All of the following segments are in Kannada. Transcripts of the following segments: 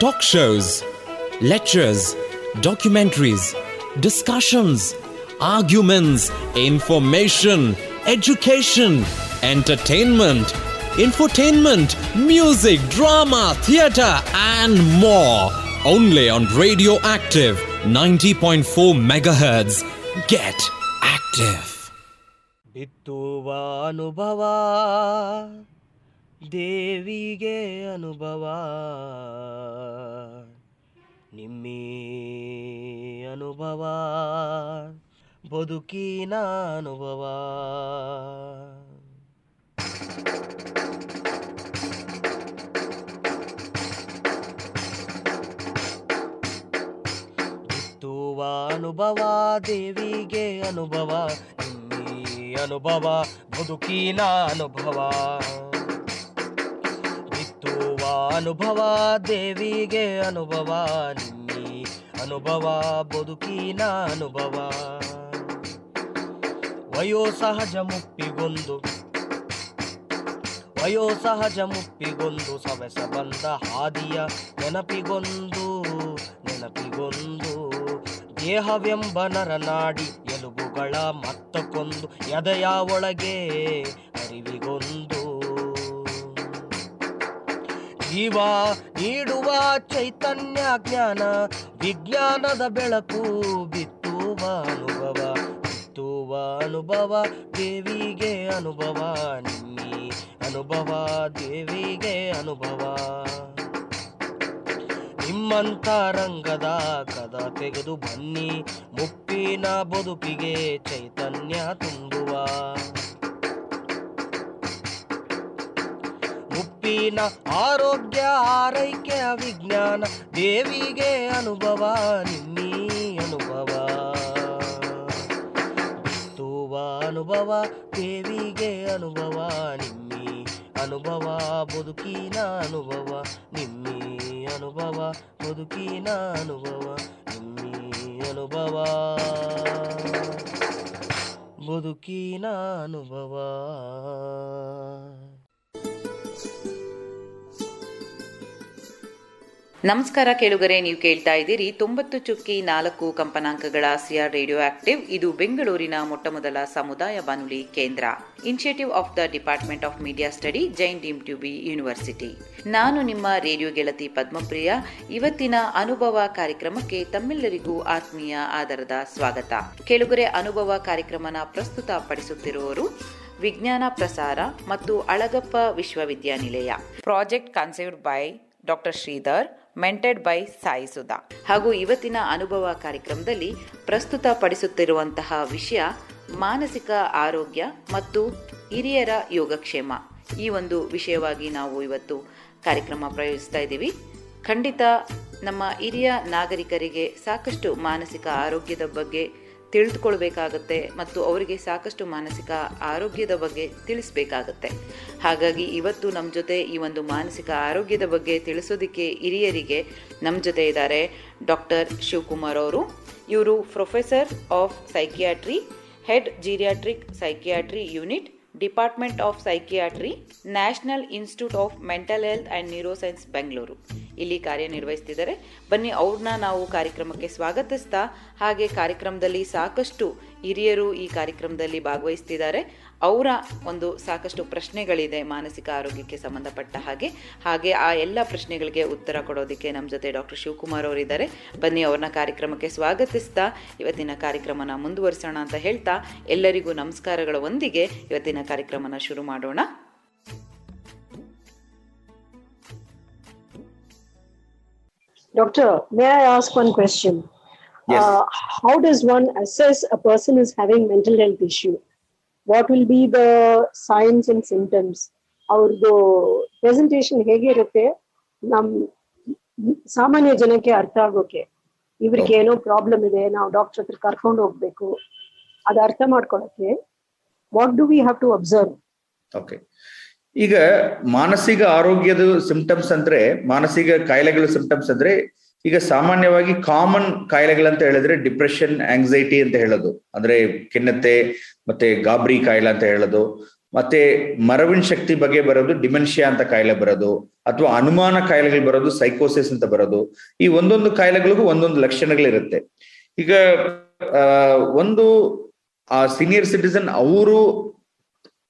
talk shows, lectures, documentaries, discussions, arguments, information, education, entertainment, infotainment, music, drama, theatre, and more. Only on Radioactive 90.4 MHz. Get active. ಬಿತ್ತುವ ಅನುಭವ ದೇವಿಗೆ ಅನುಭವ. ನಿಮ್ಮಿ ಅನುಭವ. ಬದುಕಿನ ಅನುಭವ. ಬಿತ್ತುವ ಅನುಭವ ದೇವಿಗೆ ಅನುಭವ. ನಿಮ್ಮಿ ಅನುಭವ ಬದುಕಿನ ಅನುಭವ. ಅನುಭವ, ದೇವಿಗೆ ಅನುಭವ, ನಿನ್ನಿ ಅನುಭವ, ಬದುಕಿನ ಅನುಭವ. ವಯೋಸಹಜ ಮುಪ್ಪಿಗೊಂದು ವಯೋಸಹಜ ಮುಪ್ಪಿಗೊಂದು ಸವೆಸ ಬಂದ ಹಾದಿಯ ನೆನಪಿಗೊಂದು ನೆನಪಿಗೊಂದು. ದೇಹವೆಂಬ ನರನಾಡಿ, ಎಲುಬುಗಳ ಮತ್ತಕ್ಕೊಂದು, ಎದೆಯ ಒಳಗೆ ಅರಿವಿಗೊಂದು. ಜೀವ ನೀಡುವ ಚೈತನ್ಯ ಜ್ಞಾನ, ವಿಜ್ಞಾನದ ಬೆಳಕು ಬಿತ್ತುವ ಅನುಭವ ಬಿತ್ತುವ ಅನುಭವ, ದೇವಿಗೆ ಅನುಭವ ನಿಮ್ಮಿ ಅನುಭವ, ದೇವಿಗೆ ಅನುಭವ. ನಿಮ್ಮಂತ ರಂಗದ ಕದ ತೆಗೆದು ಬನ್ನಿ, ಮುಪ್ಪಿನ ಬದುಕಿಗೆ ಚೈತನ್ಯ ತುಂಬುವ. ಮುಪ್ಪಿನ ಆರೋಗ್ಯ ಆರೈಕೆ ವಿಜ್ಞಾನ ದೇವಿಗೆ ಅನುಭವ ನಿಮ್ಮಿ ಅನುಭವ ಬಿತ್ತುವ ಅನುಭವ ದೇವಿಗೆ ಅನುಭವ ನಿಮ್ಮಿ ಅನುಭವ ಬದುಕಿನ ಅನುಭವ ನಿಮ್ಮಿ ಅನುಭವ ಬದುಕಿನ ಅನುಭವ ನಿಮ್ಮಿ ಅನುಭವ ಬದುಕಿನ ಅನುಭವ ನಮಸ್ಕಾರ ಕೇಳುಗರೆ, ನೀವು ಕೇಳ್ತಾ ಇದ್ದೀರಿ ತೊಂಬತ್ತು ಚುಕ್ಕಿ ನಾಲ್ಕು ಕಂಪನಾಂಕಗಳ ಸಿಆರ್ ರೇಡಿಯೋ ಆಕ್ಟಿವ್. ಇದು ಬೆಂಗಳೂರಿನ ಮೊಟ್ಟಮೊದಲ ಸಮುದಾಯ ಬಾನುಲಿ ಕೇಂದ್ರ. Initiative of the department of media study Jain deemed to be university ನಾನು ನಿಮ್ಮ ರೇಡಿಯೋ ಗೆಳತಿ ಪದ್ಮಪ್ರಿಯ. ಇವತ್ತಿನ ಅನುಭವ ಕಾರ್ಯಕ್ರಮಕ್ಕೆ ತಮ್ಮೆಲ್ಲರಿಗೂ ಆತ್ಮೀಯ ಆದರದ ಸ್ವಾಗತ. ಕೇಳುಗರೆ, ಅನುಭವ ಕಾರ್ಯಕ್ರಮನ ಪ್ರಸ್ತುತ ಪಡಿಸುತ್ತಿರುವವರು ವಿಜ್ಞಾನ ಪ್ರಸಾರ ಮತ್ತು ಅಳಗಪ್ಪ ವಿಶ್ವವಿದ್ಯಾನಿಲಯ. Project conceived by doctor Shridhar mentored by Sai Sudha ಹಾಗೂ ಇವತ್ತಿನ ಅನುಭವ ಕಾರ್ಯಕ್ರಮದಲ್ಲಿ ಪ್ರಸ್ತುತ ಪಡಿಸುತ್ತಿರುವಂತಹ ವಿಷಯ ಮಾನಸಿಕ ಆರೋಗ್ಯ ಮತ್ತು ಹಿರಿಯರ ಯೋಗಕ್ಷೇಮ. ಈ ಒಂದು ವಿಷಯವಾಗಿ ನಾವು ಇವತ್ತು ಕಾರ್ಯಕ್ರಮ ಪ್ರಯೋಜಿಸ್ತಾ ಇದ್ದೀವಿ. ಖಂಡಿತ ನಮ್ಮ ಹಿರಿಯ ನಾಗರಿಕರಿಗೆ ಸಾಕಷ್ಟು ಮಾನಸಿಕ ಆರೋಗ್ಯದ ಬಗ್ಗೆ ತಿಳಿದುಕೊಳ್ಬೇಕಾಗತ್ತೆ ಮತ್ತು ಅವರಿಗೆ ಸಾಕಷ್ಟು ಮಾನಸಿಕ ಆರೋಗ್ಯದ ಬಗ್ಗೆ ತಿಳಿಸ್ಬೇಕಾಗತ್ತೆ. ಹಾಗಾಗಿ ಇವತ್ತು ನಮ್ಮ ಜೊತೆ ಈ ಒಂದು ಮಾನಸಿಕ ಆರೋಗ್ಯದ ಬಗ್ಗೆ ತಿಳಿಸೋದಕ್ಕೆ ಹಿರಿಯರಿಗೆ ನಮ್ಮ ಜೊತೆ ಇದ್ದಾರೆ ಡಾಕ್ಟರ್ ಶಿವಕುಮಾರ್ ಅವರು. ಇವರು professor of psychiatry, head geriatric psychiatry unit department of psychiatry, national institute of mental health and neuroscience Bengaluru. ಇಲ್ಲಿ ಕಾರ್ಯನಿರ್ವಹಿಸ್ತಿದ್ದಾರೆ. ಬನ್ನಿ, ಅವ್ರನ್ನ ನಾವು ಕಾರ್ಯಕ್ರಮಕ್ಕೆ ಸ್ವಾಗತಿಸ್ತಾ, ಹಾಗೆ ಕಾರ್ಯಕ್ರಮದಲ್ಲಿ ಸಾಕಷ್ಟು ಹಿರಿಯರು ಈ ಕಾರ್ಯಕ್ರಮದಲ್ಲಿ ಭಾಗವಹಿಸ್ತಿದ್ದಾರೆ. ಅವರ ಒಂದು ಸಾಕಷ್ಟು ಪ್ರಶ್ನೆಗಳಿದೆ ಮಾನಸಿಕ ಆರೋಗ್ಯಕ್ಕೆ ಸಂಬಂಧಪಟ್ಟ ಹಾಗೆ ಹಾಗೆ ಆ ಎಲ್ಲ ಪ್ರಶ್ನೆಗಳಿಗೆ ಉತ್ತರ ಕೊಡೋದಕ್ಕೆ ನಮ್ಮ ಜೊತೆ ಡಾಕ್ಟರ್ ಶಿವಕುಮಾರ್ ಅವರಿದ್ದಾರೆ ಬನ್ನಿ ಅವ್ರನ್ನ ಕಾರ್ಯಕ್ರಮಕ್ಕೆ ಸ್ವಾಗತಿಸ್ತಾ ಇವತ್ತಿನ ಕಾರ್ಯಕ್ರಮನ ಮುಂದುವರಿಸೋಣ ಅಂತ ಹೇಳ್ತಾ ಎಲ್ಲರಿಗೂ ನಮಸ್ಕಾರಗಳ ಒಂದಿಗೆ ಇವತ್ತಿನ ಕಾರ್ಯಕ್ರಮನ ಶುರು ಮಾಡೋಣ Doctor, may I ask one question? Yes. Uh, how does one assess a person is having mental health issue? What will be the signs and symptoms ಅವ್ರದ್ದು ಪ್ರೆಸೆಂಟೇಶನ್ ಹೇಗಿರುತ್ತೆ ನಮ್ ಸಾಮಾನ್ಯ ಜನಕ್ಕೆ ಅರ್ಥ ಆಗೋಕೆ. ಇವ್ರಿಗೆ ಏನೋ ಪ್ರಾಬ್ಲಮ್ ಇದೆ, ನಾವು ಡಾಕ್ಟರ್ ಹತ್ರ ಕರ್ಕೊಂಡು ಹೋಗ್ಬೇಕು. ಅದ ಅರ್ಥ ಮಾಡ್ಕೊಳಕ್ಕೆ what do we have to observe okay ಈಗ ಮಾನಸಿಕ ಆರೋಗ್ಯದ ಸಿಂಪ್ಟಮ್ಸ್ ಅಂದ್ರೆ ಮಾನಸಿಕ ಕಾಯಿಲೆಗಳ ಸಿಂಪ್ಟಮ್ಸ್ ಅಂದ್ರೆ ಈಗ ಸಾಮಾನ್ಯವಾಗಿ ಕಾಮನ್ ಕಾಯಿಲೆಗಳಂತ ಹೇಳಿದ್ರೆ ಡಿಪ್ರೆಷನ್ ಆಂಗ್ಸೈಟಿ ಅಂತ ಹೇಳೋದು. ಅಂದ್ರೆ ಖಿನ್ನತೆ, ಮತ್ತೆ ಗಾಬರಿ ಕಾಯಿಲೆ ಅಂತ ಹೇಳೋದು. ಮತ್ತೆ ಮರವಿನ ಶಕ್ತಿ ಬಗ್ಗೆ ಬರೋದು ಡಿಮೆನ್ಷಿಯಾ ಅಂತ ಕಾಯಿಲೆ ಬರೋದು, ಅಥವಾ ಅನುಮಾನ ಕಾಯಿಲೆಗಳು ಬರೋದು ಸೈಕೋಸಿಸ್ ಅಂತ ಬರೋದು. ಈ ಒಂದೊಂದು ಕಾಯಿಲೆಗಳಿಗೂ ಒಂದೊಂದು ಲಕ್ಷಣಗಳಿರುತ್ತೆ. ಈಗ ಒಂದು, ಆ ಸೀನಿಯರ್ ಸಿಟಿಸನ್ ಅವರು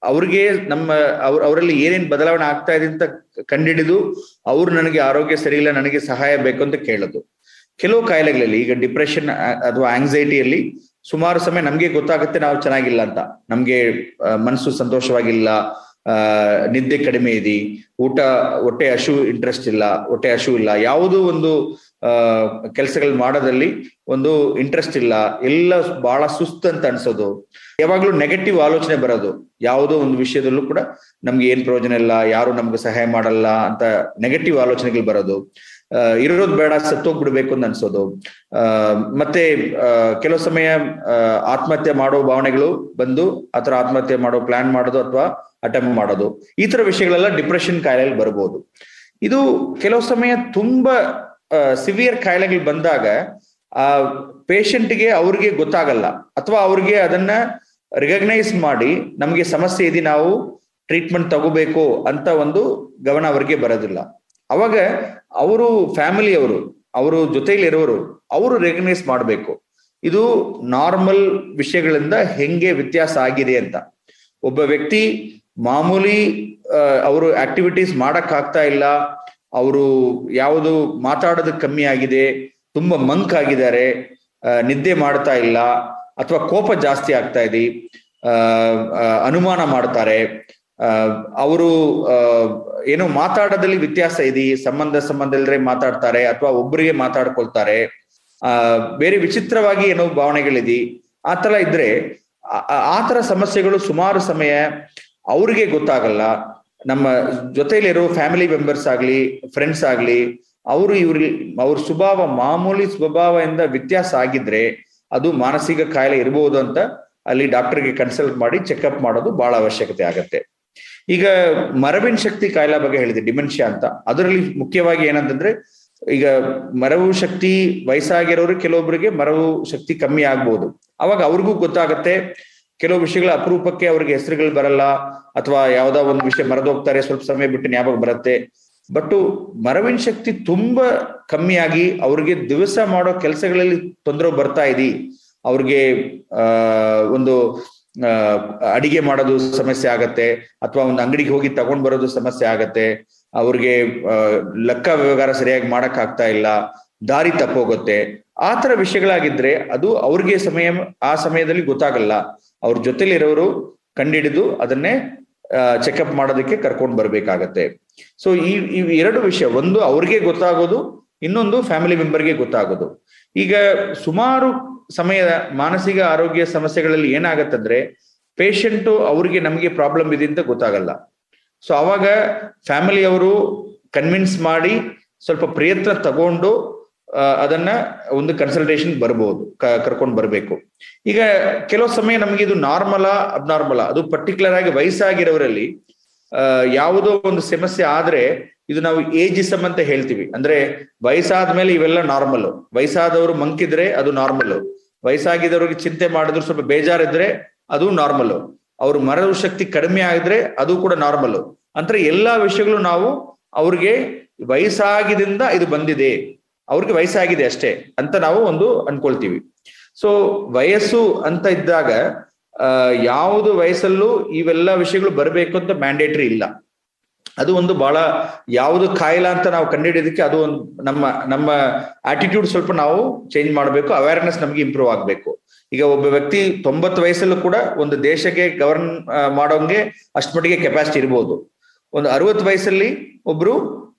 ಅವ್ರಿಗೆ ನಮ್ಮ ಅವ್ರ, ಅವರಲ್ಲಿ ಏನೇನ್ ಬದಲಾವಣೆ ಆಗ್ತಾ ಇದೆ ಅಂತ ಕಂಡಿಡಿದು ಅವ್ರು ನನಗೆ ಆರೋಗ್ಯ ಸರಿ ಇಲ್ಲ, ನನಗೆ ಸಹಾಯ ಬೇಕು ಅಂತ ಕೇಳೋದು. ಕೆಲವು ಕಾಯಿಲೆಗಳಲ್ಲಿ ಈಗ ಡಿಪ್ರೆಷನ್ ಅಥವಾ ಆಂಗ್ಸೈಟಿಯಲ್ಲಿ ಸುಮಾರು ಸಮಯ ನಮ್ಗೆ ಗೊತ್ತಾಗುತ್ತೆ ನಾವು ಚೆನ್ನಾಗಿಲ್ಲ ಅಂತ. ನಮ್ಗೆ ಮನಸ್ಸು ಸಂತೋಷವಾಗಿಲ್ಲ ನಿದ್ದೆ ಕಡಿಮೆ ಇದೆ, ಊಟ, ಹೊಟ್ಟೆ ಹಶು ಇಂಟ್ರೆಸ್ಟ್ ಇಲ್ಲ, ಹೊಟ್ಟೆ ಹಶು ಇಲ್ಲ, ಯಾವುದೋ ಒಂದು ಕೆಲಸಗಳು ಮಾಡೋದಲ್ಲಿ ಒಂದು ಇಂಟ್ರೆಸ್ಟ್ ಇಲ್ಲ. ಎಲ್ಲ ಬಹಳ ಸುಸ್ತು ಅಂತ ಅನ್ಸೋದು. ಯಾವಾಗ್ಲೂ ನೆಗೆಟಿವ್ ಆಲೋಚನೆ ಬರೋದು. ಯಾವುದೋ ಒಂದು ವಿಷಯದಲ್ಲೂ ಕೂಡ ನಮ್ಗೆ ಏನ್ ಪ್ರಯೋಜನ ಇಲ್ಲ, ಯಾರು ನಮ್ಗೆ ಸಹಾಯ ಮಾಡಲ್ಲ ಅಂತ ನೆಗೆಟಿವ್ ಆಲೋಚನೆಗಳು ಬರೋದು. ಇರೋದು ಬೇಡ, ಸತ್ತೋಗ್ಬಿಡ್ಬೇಕು ಅಂತ ಅನ್ಸೋದು. ಮತ್ತೆ ಕೆಲವು ಸಮಯ ಆತ್ಮಹತ್ಯೆ ಮಾಡೋ ಭಾವನೆಗಳು ಬಂದು ಆತರ ಆತ್ಮಹತ್ಯೆ ಮಾಡೋ ಪ್ಲಾನ್ ಮಾಡೋದು ಅಥವಾ ಅಟೆಂಪ್ಟ್ ಮಾಡೋದು. ಈ ತರ ವಿಷಯಗಳೆಲ್ಲ ಡಿಪ್ರೆಷನ್ ಕಾಯಿಲೆಯಲ್ಲಿ ಬರ್ಬೋದು. ಇದು ಕೆಲವು ಸಮಯ ತುಂಬಾ ಸಿವಿಯರ್ ಕಾಯಿಲೆಗಳು ಬಂದಾಗ, ಆ ಪೇಷಂಟ್ಗೆ ಅವ್ರಿಗೆ ಗೊತ್ತಾಗಲ್ಲ. ಅಥವಾ ಅವ್ರಿಗೆ ಅದನ್ನ ರಿಕಗ್ನೈಸ್ ಮಾಡಿ, ನಮ್ಗೆ ಸಮಸ್ಯೆ ಇದೆ, ನಾವು ಟ್ರೀಟ್ಮೆಂಟ್ ತಗೋಬೇಕು ಅಂತ ಒಂದು ಗಮನ ಅವ್ರಿಗೆ ಬರೋದಿಲ್ಲ. ಅವಾಗ ಅವರು ಫ್ಯಾಮಿಲಿಯವರು ಅವರು ಜೊತೆಯಲ್ಲಿರೋರು ಅವರು ರೆಕಗ್ನೈಸ್ ಮಾಡಬೇಕು. ಇದು ನಾರ್ಮಲ್ ವಿಷಯಗಳಿಂದ ಹೆಂಗೆ ವ್ಯತ್ಯಾಸ ಆಗಿದೆ ಅಂತ. ಒಬ್ಬ ವ್ಯಕ್ತಿ ಮಾಮೂಲಿ ಅವರು ಆಕ್ಟಿವಿಟೀಸ್ ಮಾಡಕ್ಕಾಗ್ತಾ ಇಲ್ಲ ಅವರು ಯಾವುದು ಮಾತಾಡೋದಕ್ಕೆ ಕಮ್ಮಿ ಆಗಿದೆ, ತುಂಬಾ ಮಂಕ್ ಆಗಿದ್ದಾರೆ ನಿದ್ದೆ ಮಾಡ್ತಾ ಇಲ್ಲ, ಅಥವಾ ಕೋಪ ಜಾಸ್ತಿ ಆಗ್ತಾ ಇದೆ ಅನುಮಾನ ಮಾಡ್ತಾರೆ. ಅವರು ಏನೋ ಮಾತಾಡೋದಲ್ಲಿ ವ್ಯತ್ಯಾಸ ಇದೆ, ಸಂಬಂಧ ಸಂಬಂಧ ಇಲ್ಲದ್ರೆ ಮಾತಾಡ್ತಾರೆ, ಅಥವಾ ಒಬ್ಬರಿಗೆ ಮಾತಾಡ್ಕೊಳ್ತಾರೆ. ಆ, ಬೇರೆ ವಿಚಿತ್ರವಾಗಿ ಏನೋ ಭಾವನೆಗಳಿದೆ. ಆ ತರ ಇದ್ರೆ, ಆ ತರ ಸಮಸ್ಯೆಗಳು ಸುಮಾರು ಸಮಯ ಅವ್ರಿಗೆ ಗೊತ್ತಾಗಲ್ಲ. ನಮ್ಮ ಜೊತೆಯಲ್ಲಿರೋ ಫ್ಯಾಮಿಲಿ ಮೆಂಬರ್ಸ್ ಆಗ್ಲಿ ಫ್ರೆಂಡ್ಸ್ ಆಗ್ಲಿ, ಅವರು ಇವ್ರಿ, ಅವ್ರ ಸ್ವಭಾವ, ಮಾಮೂಲಿ ಸ್ವಭಾವದಿಂದ ವ್ಯತ್ಯಾಸ ಆಗಿದ್ರೆ ಅದು ಮಾನಸಿಕ ಕಾಯಿಲೆ ಇರಬಹುದು ಅಂತ ಅಲ್ಲಿ ಡಾಕ್ಟರ್ಗೆ ಕನ್ಸಲ್ಟ್ ಮಾಡಿ ಚೆಕ್ಅಪ್ ಮಾಡೋದು ಬಹಳ ಅವಶ್ಯಕತೆ ಆಗತ್ತೆ. ಈಗ ಮರವಿನ ಶಕ್ತಿ ಕಾಯಿಲೆ ಬಗ್ಗೆ ಹೇಳಿದೆ ಡಿಮೆನ್ಷಿಯಾ ಅಂತ. ಅದರಲ್ಲಿ ಮುಖ್ಯವಾಗಿ ಏನಂತಂದ್ರೆ, ಈಗ ಮರವು ಶಕ್ತಿ ವಯಸ್ಸಾಗಿರೋರು ಕೆಲವೊಬ್ಬರಿಗೆ ಮರವು ಶಕ್ತಿ ಕಮ್ಮಿ ಆಗ್ಬೋದು. ಅವಾಗ ಅವ್ರಿಗೂ ಗೊತ್ತಾಗತ್ತೆ ಕೆಲವು ವಿಷಯಗಳ ಅಪರೂಪಕ್ಕೆ ಅವ್ರಿಗೆ ಹೆಸರುಗಳು ಬರಲ್ಲ ಅಥವಾ ಯಾವ್ದೋ ಒಂದು ವಿಷಯ ಮರೆದೋಗ್ತಾರೆ ಸ್ವಲ್ಪ ಸಮಯ ಬಿಟ್ಟು ಜ್ಞಾಪಕ ಬರುತ್ತೆ. ಬಟ್ ಮರವಿನ ಶಕ್ತಿ ತುಂಬಾ ಕಮ್ಮಿಯಾಗಿ ಅವ್ರಿಗೆ ದಿವಸ ಮಾಡೋ ಕೆಲಸಗಳಲ್ಲಿ ತೊಂದರೆ ಬರ್ತಾ ಇದಿ. ಅವ್ರಿಗೆ ಒಂದು ಅಡಿಗೆ ಮಾಡೋದು ಸಮಸ್ಯೆ ಆಗತ್ತೆ ಅಥವಾ ಒಂದು ಅಂಗಡಿಗೆ ಹೋಗಿ ತಗೊಂಡ್ ಬರೋದು ಸಮಸ್ಯೆ ಆಗತ್ತೆ. ಅವ್ರಿಗೆ ಲೆಕ್ಕ ವ್ಯವಹಾರ ಸರಿಯಾಗಿ ಮಾಡಕ್ ಆಗ್ತಾ ಇಲ್ಲ, ದಾರಿ ತಪ್ಪೋಗುತ್ತೆ. ಆ ತರ ವಿಷಯಗಳಾಗಿದ್ರೆ ಅದು ಅವ್ರಿಗೆ ಸಮಯ, ಆ ಸಮಯದಲ್ಲಿ ಗೊತ್ತಾಗಲ್ಲ. ಅವ್ರ ಜೊತೆಲಿರೋರು ಕಂಡಿಡಿದು ಅದನ್ನೇ ಚೆಕಪ್ ಮಾಡೋದಕ್ಕೆ ಕರ್ಕೊಂಡು ಬರಬೇಕಾಗತ್ತೆ. ಸೊ ಈ ಎರಡು ವಿಷಯ, ಒಂದು ಅವ್ರಿಗೆ ಗೊತ್ತಾಗೋದು, ಇನ್ನೊಂದು ಫ್ಯಾಮಿಲಿ ಮೆಂಬರ್ಗೆ ಗೊತ್ತಾಗೋದು. ಈಗ ಸುಮಾರು ಸಮಯದ ಮಾನಸಿಕ ಆರೋಗ್ಯ ಸಮಸ್ಯೆಗಳಲ್ಲಿ ಏನಾಗತ್ತಂದ್ರೆ ಪೇಷಂಟ್ ಅವ್ರಿಗೆ ನಮಗೆ ಪ್ರಾಬ್ಲಮ್ ಇದೆ ಅಂತ ಗೊತ್ತಾಗಲ್ಲ. ಸೊ ಅವಾಗ ಫ್ಯಾಮಿಲಿಯವರು ಕನ್ವಿನ್ಸ್ ಮಾಡಿ ಸ್ವಲ್ಪ ಪ್ರಯತ್ನ ತಗೊಂಡು ಅದನ್ನ ಒಂದು ಕನ್ಸಲ್ಟೇಷನ್ ಬರ್ಬೋದು ಕರ್ಕೊಂಡು ಬರಬೇಕು. ಈಗ ಕೆಲವು ಸಮಯ ನಮಗೆ ಇದು ನಾರ್ಮಲ ಅಬ್ನಾರ್ಮಲ ಅದು ಪರ್ಟಿಕ್ಯುಲರ್ ಆಗಿ ವಯಸ್ಸಾಗಿರೋರಲ್ಲಿ ಯಾವುದೋ ಒಂದು ಸಮಸ್ಯೆ ಆದ್ರೆ ಇದು ನಾವು ಏಜಿಸಮ್ ಅಂತ ಹೇಳ್ತೀವಿ. ಅಂದ್ರೆ ವಯಸ್ಸಾದ ಮೇಲೆ ಇವೆಲ್ಲ ನಾರ್ಮಲ್ ವಯಸ್ಸಾದವರು ಮಂಕಿದ್ರೆ ಅದು ನಾರ್ಮಲ್ ವಯಸ್ಸಾಗಿದ್ದವ್ರಿಗೆ ಚಿಂತೆ ಮಾಡಿದ್ರು ಸ್ವಲ್ಪ ಬೇಜಾರಿದ್ರೆ ಅದು ನಾರ್ಮಲ್ ಅವ್ರ ಮರದ ಶಕ್ತಿ ಕಡಿಮೆ ಆಗಿದ್ರೆ ಅದು ಕೂಡ ನಾರ್ಮಲ್ ಅಂದ್ರೆ ಎಲ್ಲಾ ವಿಷಯಗಳು ನಾವು ಅವ್ರಿಗೆ ವಯಸ್ಸಾಗಿದಿಂದ ಇದು ಬಂದಿದೆ. ಅವ್ರಿಗೆ ವಯಸ್ಸಾಗಿದೆ ಅಷ್ಟೇ ಅಂತ ನಾವು ಒಂದು ಅನ್ಕೊಳ್ತೀವಿ. ಸೊ ವಯಸ್ಸು ಅಂತ ಇದ್ದಾಗ ಯಾವುದು ವಯಸ್ಸಲ್ಲೂ ಇವೆಲ್ಲ ವಿಷಯಗಳು ಬರಬೇಕು ಅಂತ ಮ್ಯಾಂಡೇಟ್ರಿ ಇಲ್ಲ. ಅದು ಒಂದು ಬಹಳ ಯಾವುದು ಕಾಯಿಲ ಅಂತ ನಾವು ಕಂಡುಹಿಡಿಯೋದಕ್ಕೆ ಅದು ಒಂದು ನಮ್ಮ ನಮ್ಮ ಆಟಿಟ್ಯೂಡ್ ಸ್ವಲ್ಪ ನಾವು ಚೇಂಜ್ ಮಾಡಬೇಕು ಅವೇರ್ನೆಸ್ ನಮ್ಗೆ ಇಂಪ್ರೂವ್ ಆಗಬೇಕು. ಈಗ ಒಬ್ಬ ವ್ಯಕ್ತಿ ತೊಂಬತ್ತು ವಯಸ್ಸಲ್ಲೂ ಕೂಡ ಒಂದು ದೇಶಕ್ಕೆ ಗವರ್ನ್ ಮಾಡೋಂಗೆ ಅಷ್ಟಮಟ್ಟಿಗೆ ಕೆಪಾಸಿಟಿ ಇರ್ಬೋದು. ಒಂದು ಅರವತ್ತು ವಯಸ್ಸಲ್ಲಿ ಒಬ್ರು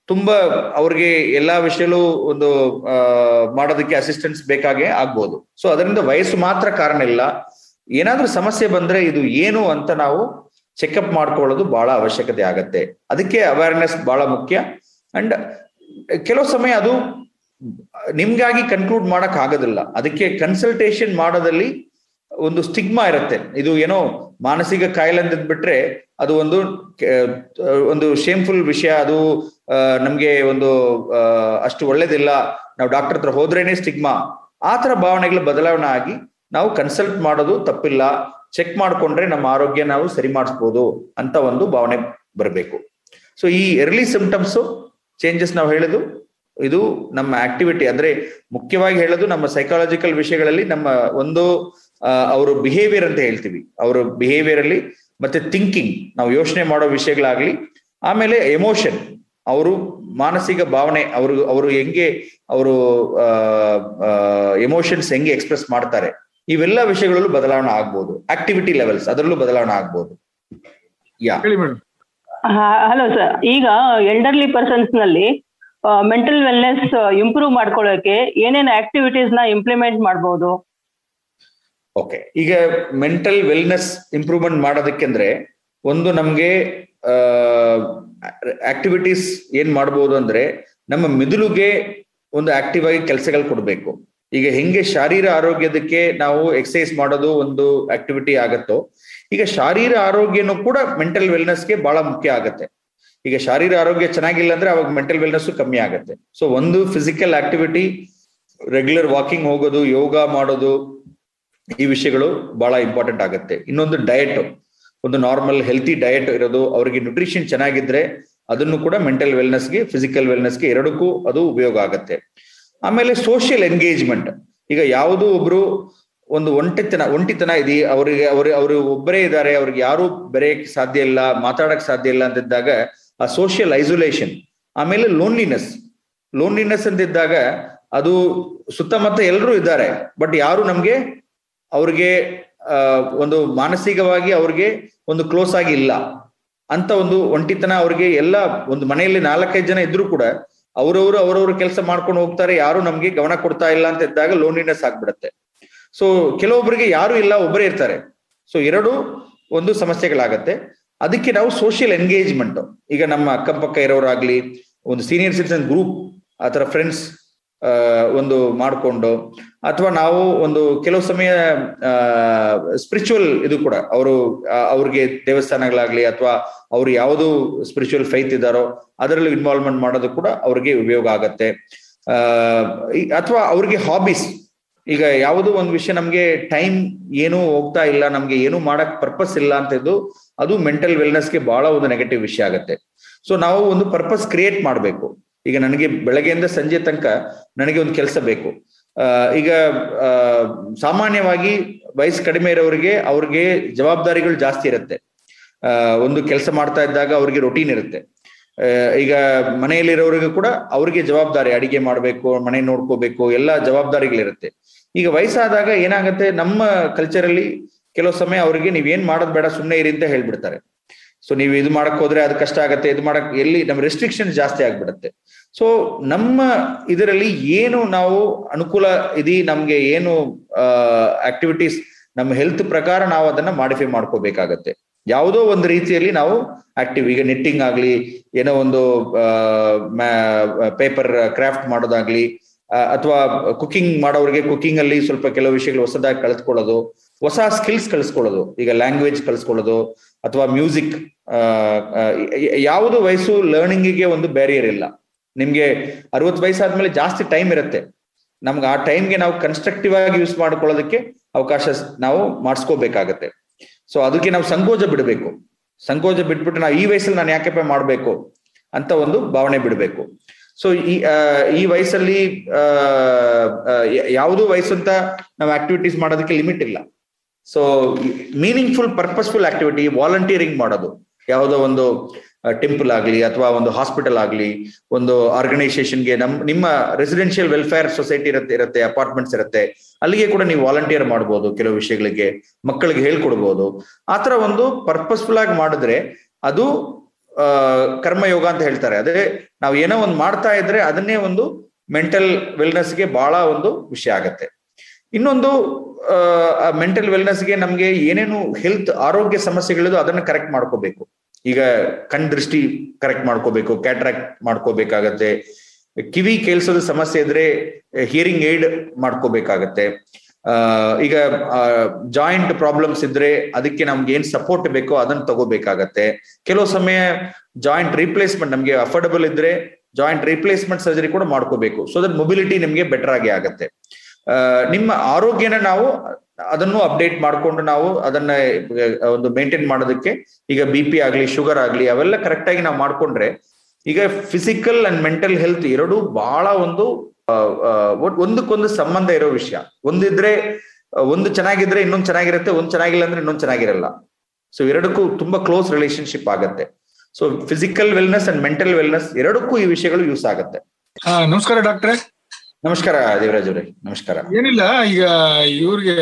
ತುಂಬಾ ಅವ್ರಿಗೆ ಎಲ್ಲಾ ವಿಷಯಲ್ಲೂ ಒಂದು ಮಾಡೋದಕ್ಕೆ ಅಸಿಸ್ಟೆನ್ಸ್ ಬೇಕಾಗೆ ಆಗ್ಬೋದು. ಸೊ ಅದರಿಂದ ವಯಸ್ಸು ಮಾತ್ರ ಕಾರಣ ಇಲ್ಲ. ಏನಾದ್ರೂ ಸಮಸ್ಯೆ ಬಂದ್ರೆ ಇದು ಏನು ಅಂತ ನಾವು ಚೆಕಪ್ ಮಾಡ್ಕೊಳ್ಳೋದು ಬಹಳ ಅವಶ್ಯಕತೆ ಆಗತ್ತೆ. ಅದಕ್ಕೆ ಅವೇರ್ನೆಸ್ ಬಹಳ ಮುಖ್ಯ. ಅಂಡ್ ಕೆಲವು ಸಮಯ ಅದು ನಿಮ್ಗಾಗಿ ಕನ್ಕ್ಲೂಡ್ ಮಾಡಕ್ ಆಗೋದಿಲ್ಲ. ಅದಕ್ಕೆ ಕನ್ಸಲ್ಟೇಷನ್ ಮಾಡೋದಲ್ಲಿ ಒಂದು ಸ್ಟಿಗ್ಮಾ ಇರುತ್ತೆ. ಇದು ಏನೋ ಮಾನಸಿಕ ಕಾಯಿಲೆ ಬಿಟ್ರೆ ಅದು ಒಂದು ಒಂದು ಶೇಮ್ಫುಲ್ ವಿಷಯ. ಅದು ನಮ್ಗೆ ಒಂದು ಅಷ್ಟು ಒಳ್ಳೇದಿಲ್ಲ. ನಾವು ಡಾಕ್ಟರ್ ಹತ್ರ ಹೋದ್ರೇನೆ ಸ್ಟಿಗ್ಮಾ ಆ ತರ ಭಾವನೆಗಳ ಬದಲಾವಣೆ ಆಗಿ ನಾವು ಕನ್ಸಲ್ಟ್ ಮಾಡೋದು ತಪ್ಪಿಲ್ಲ. ಚೆಕ್ ಮಾಡ್ಕೊಂಡ್ರೆ ನಮ್ಮ ಆರೋಗ್ಯ ನಾವು ಸರಿ ಮಾಡಿಸ್ಬೋದು ಅಂತ ಒಂದು ಭಾವನೆ ಬರಬೇಕು. ಸೊ ಈ ಎರ್ಲಿ ಸಿಂಪ್ಟಮ್ಸ್ ಚೇಂಜಸ್ ನಾವು ಹೇಳೋದು, ಇದು ನಮ್ಮ ಆಕ್ಟಿವಿಟಿ ಅಂದ್ರೆ ಮುಖ್ಯವಾಗಿ ಹೇಳೋದು ನಮ್ಮ ಸೈಕಾಲಜಿಕಲ್ ವಿಷಯಗಳಲ್ಲಿ ನಮ್ಮ ಒಂದು ಅವರು ಬಿಹೇವಿಯರ್ ಅಂತ ಹೇಳ್ತೀವಿ. ಅವರ ಬಿಹೇವಿಯರ್ ಅಲ್ಲಿ ಮತ್ತೆ ಥಿಂಕಿಂಗ್ ನಾವು ಯೋಚನೆ ಮಾಡೋ ವಿಷಯಗಳಾಗ್ಲಿ ಆಮೇಲೆ ಎಮೋಷನ್ ಅವರು ಮಾನಸಿಕ ಭಾವನೆ ಅವರು ಅವರು ಹೆಂಗೆ ಅವರು ಎಮೋಷನ್ಸ್ ಹೆಂಗೆ ಎಕ್ಸ್ಪ್ರೆಸ್ ಮಾಡ್ತಾರೆ ಇವೆಲ್ಲ ವಿಷಯಗಳಲ್ಲೂ ಬದಲಾವಣೆ ಆಗ್ಬೋದು. ಆಕ್ಟಿವಿಟಿ ಲೆವೆಲ್ಸ್ ಅದರಲ್ಲೂ ಬದಲಾವಣೆ ಆಗ್ಬೋದು. Yeah hello sir. ಈಗ ಎಲ್ಡರ್ಲಿ ಪರ್ಸನ್ಸ್ನಲ್ಲಿ ಮೆಂಟಲ್ ವೆಲ್ನೆಸ್ ಇಂಪ್ರೂವ್ ಮಾಡ್ಕೊಳ್ಳೋಕೆ ಏನೇನು ಆಕ್ಟಿವಿಟೀಸ್ನ ಇಂಪ್ಲಿಮೆಂಟ್ ಮಾಡಬಹುದು ಓಕೆ ಈಗ ಮೆಂಟಲ್ ವೆಲ್ನೆಸ್ ಇಂಪ್ರೂವ್ಮೆಂಟ್ ಮಾಡೋದಕ್ಕೆಂದ್ರೆ ಒಂದು ನಮ್ಗೆ ಆಕ್ಟಿವಿಟೀಸ್ ಏನ್ ಮಾಡ್ಬೋದು ಅಂದ್ರೆ ನಮ್ಮ ಮಿದುಳುಗೆ ಒಂದು ಆಕ್ಟಿವ್ ಆಗಿ ಕೆಲಸಗಳು ಕೊಡಬೇಕು. ಈಗ ಹೆಂಗೆ ಶಾರೀರ ಆರೋಗ್ಯದಕ್ಕೆ ನಾವು ಎಕ್ಸಸೈಸ್ ಮಾಡೋದು ಒಂದು ಆಕ್ಟಿವಿಟಿ ಆಗತ್ತೋ, ಈಗ ಶಾರೀರ ಆರೋಗ್ಯನೂ ಕೂಡ ಮೆಂಟಲ್ ವೆಲ್ನೆಸ್ಗೆ ಬಹಳ ಮುಖ್ಯ ಆಗತ್ತೆ. ಈಗ ಶಾರೀರ ಆರೋಗ್ಯ ಚೆನ್ನಾಗಿಲ್ಲ ಅಂದ್ರೆ ಅವಾಗ ಮೆಂಟಲ್ ವೆಲ್ನೆಸ್ ಕಮ್ಮಿ ಆಗುತ್ತೆ. ಸೊ ಒಂದು ಫಿಸಿಕಲ್ ಆಕ್ಟಿವಿಟಿ ರೆಗ್ಯುಲರ್ ವಾಕಿಂಗ್ ಹೋಗೋದು, ಯೋಗ ಮಾಡೋದು ಈ ವಿಷಯಗಳು ಬಹಳ ಇಂಪಾರ್ಟೆಂಟ್ ಆಗುತ್ತೆ. ಇನ್ನೊಂದು ಡಯಟ್ ಒಂದು ನಾರ್ಮಲ್ ಹೆಲ್ತಿ ಡಯಟ್ ಇರೋದು, ಅವರಿಗೆ ನ್ಯೂಟ್ರಿಷನ್ ಚೆನ್ನಾಗಿದ್ರೆ ಅದನ್ನು ಕೂಡ ಮೆಂಟಲ್ ವೆಲ್ನೆಸ್ಗೆ ಫಿಸಿಕಲ್ ವೆಲ್ನೆಸ್ಗೆ ಎರಡಕ್ಕೂ ಅದು ಉಪಯೋಗ ಆಗುತ್ತೆ. ಆಮೇಲೆ ಸೋಷಿಯಲ್ ಎಂಗೇಜ್ಮೆಂಟ್ ಈಗ ಯಾವುದೋ ಒಬ್ರು ಒಂದು ಒಂಟಿತನ ಒಂಟಿತನ ಇದೆ ಅವರಿಗೆ, ಅವರು ಅವರು ಒಬ್ಬರೇ ಇದ್ದಾರೆ, ಅವ್ರಿಗೆ ಯಾರು ಬೆರೆಯಕ್ಕೆ ಸಾಧ್ಯ ಇಲ್ಲ ಮಾತಾಡಕ್ ಸಾಧ್ಯ ಇಲ್ಲ ಅಂತಿದ್ದಾಗ ಆ ಸೋಷಿಯಲ್ ಐಸೋಲೇಷನ್ ಆಮೇಲೆ ಲೋನ್ಲಿನೆಸ್ ಲೋನ್ಲಿನೆಸ್ ಅಂತಿದ್ದಾಗ ಅದು ಸುತ್ತಮುತ್ತ ಎಲ್ಲರೂ ಇದ್ದಾರೆ ಬಟ್ ಯಾರು ನಮ್ಗೆ ಅವ್ರಿಗೆ, ಆ, ಒಂದು ಮಾನಸಿಕವಾಗಿ ಅವ್ರಿಗೆ ಒಂದು ಕ್ಲೋಸ್ ಆಗಿ ಇಲ್ಲ. ಅಂತ ಒಂದು ಒಂಟಿತನ ಅವ್ರಿಗೆ ಎಲ್ಲ ಒಂದು ಮನೆಯಲ್ಲಿ ನಾಲ್ಕೈದು ಜನ ಇದ್ರು ಕೂಡ ಅವರವರು ಅವರವ್ರ ಕೆಲಸ ಮಾಡ್ಕೊಂಡು ಹೋಗ್ತಾರೆ, ಯಾರು ನಮ್ಗೆ ಗಮನ ಕೊಡ್ತಾ ಇಲ್ಲ ಅಂತ ಇದ್ದಾಗ ಲೋನ್ಲಿನೆಸ್ ಆಗ್ಬಿಡತ್ತೆ. ಸೊ ಕೆಲವೊಬ್ಬರಿಗೆ ಯಾರು ಇಲ್ಲ ಒಬ್ಬರೇ ಇರ್ತಾರೆ. ಸೊ ಎರಡು ಒಂದು ಸಮಸ್ಯೆಗಳಾಗತ್ತೆ. ಅದಕ್ಕೆ ನಾವು ಸೋಷಿಯಲ್ ಎಂಗೇಜ್ಮೆಂಟ್ ಈಗ ನಮ್ಮ ಅಕ್ಕಪಕ್ಕ ಇರೋರಾಗ್ಲಿ, ಒಂದು ಸೀನಿಯರ್ ಸಿಟಿಸನ್ ಗ್ರೂಪ್ ಆತರ ಫ್ರೆಂಡ್ಸ್ ಒಂದು ಮಾಡಿಕೊಂಡು, ಅಥವಾ ನಾವು ಒಂದು ಕೆಲವು ಸಮಯ ಸ್ಪಿರಿಚುವಲ್ ಇದು ಕೂಡ, ಅವರು ಅವ್ರಿಗೆ ದೇವಸ್ಥಾನಗಳಾಗ್ಲಿ ಅಥವಾ ಅವ್ರು ಯಾವುದು ಸ್ಪಿರಿಚುವಲ್ ಫೈತ್ ಇದ್ದಾರೋ, ಅದರಲ್ಲಿ ಇನ್ವಾಲ್ವ್ಮೆಂಟ್ ಮಾಡೋದು ಕೂಡ ಅವ್ರಿಗೆ ಉಪಯೋಗ ಆಗತ್ತೆ. ಅಥವಾ ಅವ್ರಿಗೆ ಹಾಬೀಸ್ ಈಗ ಯಾವುದೋ ಒಂದು ವಿಷಯ ನಮ್ಗೆ ಟೈಮ್ ಏನು ಹೋಗ್ತಾ ಇಲ್ಲ, ನಮ್ಗೆ ಏನು ಮಾಡಕ್ ಪರ್ಪಸ್ ಇಲ್ಲ ಅಂತ ಇದು ಅದು ಮೆಂಟಲ್ ವೆಲ್ನೆಸ್ಗೆ ಬಹಳ ಒಂದು ನೆಗೆಟಿವ್ ವಿಷಯ ಆಗತ್ತೆ. ಸೊ ನಾವು ಒಂದು ಪರ್ಪಸ್ ಕ್ರಿಯೇಟ್ ಮಾಡಬೇಕು. ಈಗ ನನಗೆ ಬೆಳಗ್ಗೆಯಿಂದ ಸಂಜೆ ತನಕ ನನಗೆ ಒಂದು ಕೆಲಸ ಬೇಕು. ಈಗ ಸಾಮಾನ್ಯವಾಗಿ ವಯಸ್ಸು ಕಡಿಮೆ ಇರೋರಿಗೆ ಅವ್ರಿಗೆ ಜವಾಬ್ದಾರಿಗಳು ಜಾಸ್ತಿ ಇರುತ್ತೆ. ಒಂದು ಕೆಲಸ ಮಾಡ್ತಾ ಇದ್ದಾಗ ಅವ್ರಿಗೆ ರೊಟೀನ್ ಇರುತ್ತೆ. ಈಗ ಮನೆಯಲ್ಲಿರೋರಿಗೂ ಕೂಡ ಅವ್ರಿಗೆ ಜವಾಬ್ದಾರಿ ಅಡಿಗೆ ಮಾಡಬೇಕು, ಮನೆ ನೋಡ್ಕೋಬೇಕು, ಎಲ್ಲ ಜವಾಬ್ದಾರಿಗಳಿರುತ್ತೆ. ಈಗ ವಯಸ್ಸಾದಾಗ ಏನಾಗುತ್ತೆ, ನಮ್ಮ ಕಲ್ಚರಲ್ಲಿ ಕೆಲವು ಸಮಯ ಅವ್ರಿಗೆ ನೀವೇನ್ ಮಾಡೋದ್ ಬೇಡ ಸುಮ್ಮನೆ ಇರಿ ಅಂತ ಹೇಳ್ಬಿಡ್ತಾರೆ. ಸೊ ನೀವು ಇದು ಮಾಡಕ್ ಹೋದ್ರೆ ಅದು ಕಷ್ಟ ಆಗತ್ತೆ, ಇದು ಮಾಡಕ್, ಎಲ್ಲಿ ನಮ್ಮ ರೆಸ್ಟ್ರಿಕ್ಷನ್ ಜಾಸ್ತಿ ಆಗ್ಬಿಡುತ್ತೆ. ಸೊ ನಮ್ಮ ಇದರಲ್ಲಿ ಏನು ನಾವು ಅನುಕೂಲ ಇದೀ, ನಮ್ಗೆ ಏನು ಆಕ್ಟಿವಿಟೀಸ್ ನಮ್ಮ ಹೆಲ್ತ್ ಪ್ರಕಾರ ನಾವು ಅದನ್ನ ಮಾಡಿಫೈ ಮಾಡ್ಕೋಬೇಕಾಗತ್ತೆ. ಯಾವುದೋ ಒಂದು ರೀತಿಯಲ್ಲಿ ನಾವು ಆಕ್ಟಿವ್ ಈಗ ನಿಟ್ಟಿಂಗ್ ಆಗ್ಲಿ, ಏನೋ ಒಂದು ಪೇಪರ್ ಕ್ರಾಫ್ಟ್ ಮಾಡೋದಾಗ್ಲಿ ಅಥವಾ ಕುಕಿಂಗ್ ಮಾಡೋರಿಗೆ ಕುಕಿಂಗ್ ಅಲ್ಲಿ ಸ್ವಲ್ಪ ಕೆಲವು ವಿಷಯಗಳು ಹೊಸದಾಗಿ ಕಲಿತ್ಕೊಳ್ಳೋದು ಹೊಸ ಸ್ಕಿಲ್ಸ್ ಕಲಿಸ್ಕೊಳ್ಳೋದು. ಈಗ ಲ್ಯಾಂಗ್ವೇಜ್ ಕಲಿಸ್ಕೊಳ್ಳೋದು ಅಥವಾ ಮ್ಯೂಸಿಕ್ ಯಾವುದು ವಯಸ್ಸು ಲರ್ನಿಂಗಿಗೆ ಒಂದು ಬ್ಯಾರಿಯರ್ ಇಲ್ಲ. ನಿಮ್ಗೆ ಅರವತ್ತು ವಯಸ್ಸಾದ್ಮೇಲೆ ಜಾಸ್ತಿ ಟೈಮ್ ಇರುತ್ತೆ. ನಮ್ಗೆ ಆ ಟೈಮ್ಗೆ ನಾವು ಕನ್ಸ್ಟ್ರಕ್ಟಿವ್ ಆಗಿ ಯೂಸ್ ಮಾಡ್ಕೊಳ್ಳೋದಕ್ಕೆ ಅವಕಾಶ ನಾವು ಮಾಡಿಸ್ಕೋಬೇಕಾಗತ್ತೆ. ಸೊ ಅದಕ್ಕೆ ನಾವು ಸಂಕೋಚ ಬಿಡಬೇಕು. ಸಂಕೋಚ ಬಿಟ್ಬಿಟ್ಟು ನಾವು ಈ ವಯಸ್ಸಲ್ಲಿ ನಾನು ಯಾಕೆಪ್ಪ ಮಾಡಬೇಕು ಅಂತ ಒಂದು ಭಾವನೆ ಬಿಡಬೇಕು. ಸೊ ಈ ಈ ವಯಸ್ಸಲ್ಲಿ ಯಾವುದೂ ವಯಸ್ಸು ಅಂತ ನಾವು ಆಕ್ಟಿವಿಟೀಸ್ ಮಾಡೋದಕ್ಕೆ ಲಿಮಿಟ್ ಇಲ್ಲ. So meaningful purposeful activity volunteering ಮಾಡೋದು. ಯಾವುದೋ ಒಂದು ಟೆಂಪಲ್ ಆಗಲಿ ಅಥವಾ ಒಂದು ಹಾಸ್ಪಿಟಲ್ ಆಗಲಿ, ಒಂದು ಆರ್ಗನೈಸೇಷನ್ಗೆ ನಮ್, ನಿಮ್ಮ ರೆಸಿಡೆನ್ಷಿಯಲ್ ವೆಲ್ಫೇರ್ ಸೊಸೈಟಿ ಇರುತ್ತೆ ಇರುತ್ತೆ ಅಪಾರ್ಟ್ಮೆಂಟ್ಸ್ ಇರುತ್ತೆ, ಅಲ್ಲಿಗೆ ಕೂಡ ನೀವು ವಾಲಂಟಿಯರ್ ಮಾಡ್ಬೋದು ಕೆಲವು ವಿಷಯಗಳಿಗೆ, ಮಕ್ಕಳಿಗೆ ಹೇಳ್ಕೊಡ್ಬೋದು. ಆ ಥರ ಒಂದು ಪರ್ಪಸ್ಫುಲ್ ಆಗಿ ಮಾಡಿದ್ರೆ ಅದು ಕರ್ಮಯೋಗ ಅಂತ ಹೇಳ್ತಾರೆ. ಅದೇ ನಾವು ಏನೋ ಒಂದು ಮಾಡ್ತಾ ಇದ್ರೆ ಅದನ್ನೇ ಒಂದು ಮೆಂಟಲ್ ವೆಲ್ನೆಸ್ಗೆ ಬಹಳ ಒಂದು ವಿಷಯ ಆಗತ್ತೆ. ಇನ್ನೊಂದು ಮೆಂಟಲ್ ವೆಲ್ನೆಸ್ಗೆ ನಮ್ಗೆ ಏನೇನು ಹೆಲ್ತ್ ಆರೋಗ್ಯ ಸಮಸ್ಯೆಗಳಿದು ಅದನ್ನ ಕರೆಕ್ಟ್ ಮಾಡ್ಕೋಬೇಕು. ಈಗ ಕಣ್ ದೃಷ್ಟಿ ಕರೆಕ್ಟ್ ಮಾಡ್ಕೋಬೇಕು ಕ್ಯಾಟ್ರಾಕ್ಟ್ ಮಾಡ್ಕೋಬೇಕಾಗತ್ತೆ. ಕಿವಿ ಕೇಳಿಸೋದು ಸಮಸ್ಯೆ ಇದ್ರೆ ಹಿಯರಿಂಗ್ ಏಡ್ ಮಾಡ್ಕೋಬೇಕಾಗತ್ತೆ. ಈಗ ಜಾಯಿಂಟ್ ಪ್ರಾಬ್ಲಮ್ಸ್ ಇದ್ರೆ ಅದಕ್ಕೆ ನಮ್ಗೆ ಏನ್ ಸಪೋರ್ಟ್ ಬೇಕೋ ಅದನ್ನ ತಗೋಬೇಕಾಗತ್ತೆ. ಕೆಲವು ಸಮಯ ಜಾಯಿಂಟ್ ರೀಪ್ಲೇಸ್ಮೆಂಟ್ ನಮ್ಗೆ ಅಫೋರ್ಡಬಲ್ ಇದ್ರೆ ಜಾಯಿಂಟ್ ರೀಪ್ಲೇಸ್ಮೆಂಟ್ ಸರ್ಜರಿ ಕೂಡ ಮಾಡ್ಕೋಬೇಕು. ಸೊ ದಟ್ ಮೊಬಿಲಿಟಿ ನಿಮ್ಗೆ ಬೆಟರ್ ಆಗಿ ಆಗತ್ತೆ. ನಿಮ್ಮ ಆರೋಗ್ಯನ ನಾವು ಅದನ್ನು ಅಪ್ಡೇಟ್ ಮಾಡ್ಕೊಂಡು ನಾವು ಅದನ್ನ ಒಂದು ಮೇಂಟೈನ್ ಮಾಡೋದಕ್ಕೆ ಈಗ ಬಿ ಪಿ ಆಗ್ಲಿ ಶುಗರ್ ಆಗ್ಲಿ, ಅವೆಲ್ಲ ಕರೆಕ್ಟ್ ಆಗಿ ನಾವು ಮಾಡ್ಕೊಂಡ್ರೆ ಈಗ ಫಿಸಿಕಲ್ ಅಂಡ್ ಮೆಂಟಲ್ ಹೆಲ್ತ್ ಎರಡು ಬಹಳ ಒಂದು ಒಂದಕ್ಕೊಂದು ಸಂಬಂಧ ಇರೋ ವಿಷಯ. ಒಂದಿದ್ರೆ, ಒಂದು ಚೆನ್ನಾಗಿದ್ರೆ ಇನ್ನೊಂದು ಚೆನ್ನಾಗಿರುತ್ತೆ, ಒಂದ್ ಚೆನ್ನಾಗಿಲ್ಲ ಅಂದ್ರೆ ಇನ್ನೊಂದು ಚೆನ್ನಾಗಿರಲ್ಲ. ಸೊ ಎರಡಕ್ಕೂ ತುಂಬಾ ಕ್ಲೋಸ್ ರಿಲೇಶನ್ಶಿಪ್ ಆಗುತ್ತೆ. So physical wellness and mental wellness ಎರಡಕ್ಕೂ ಈ ವಿಷಯಗಳು ಯೂಸ್ ಆಗುತ್ತೆ. ನಮಸ್ಕಾರ ಡಾಕ್ಟ್ರೆ. ನಮಸ್ಕಾರ ದೇವರಾಜ್ ಅವರೇ ನಮಸ್ಕಾರ. ಏನಿಲ್ಲ ಈಗ ಇವ್ರಿಗೆ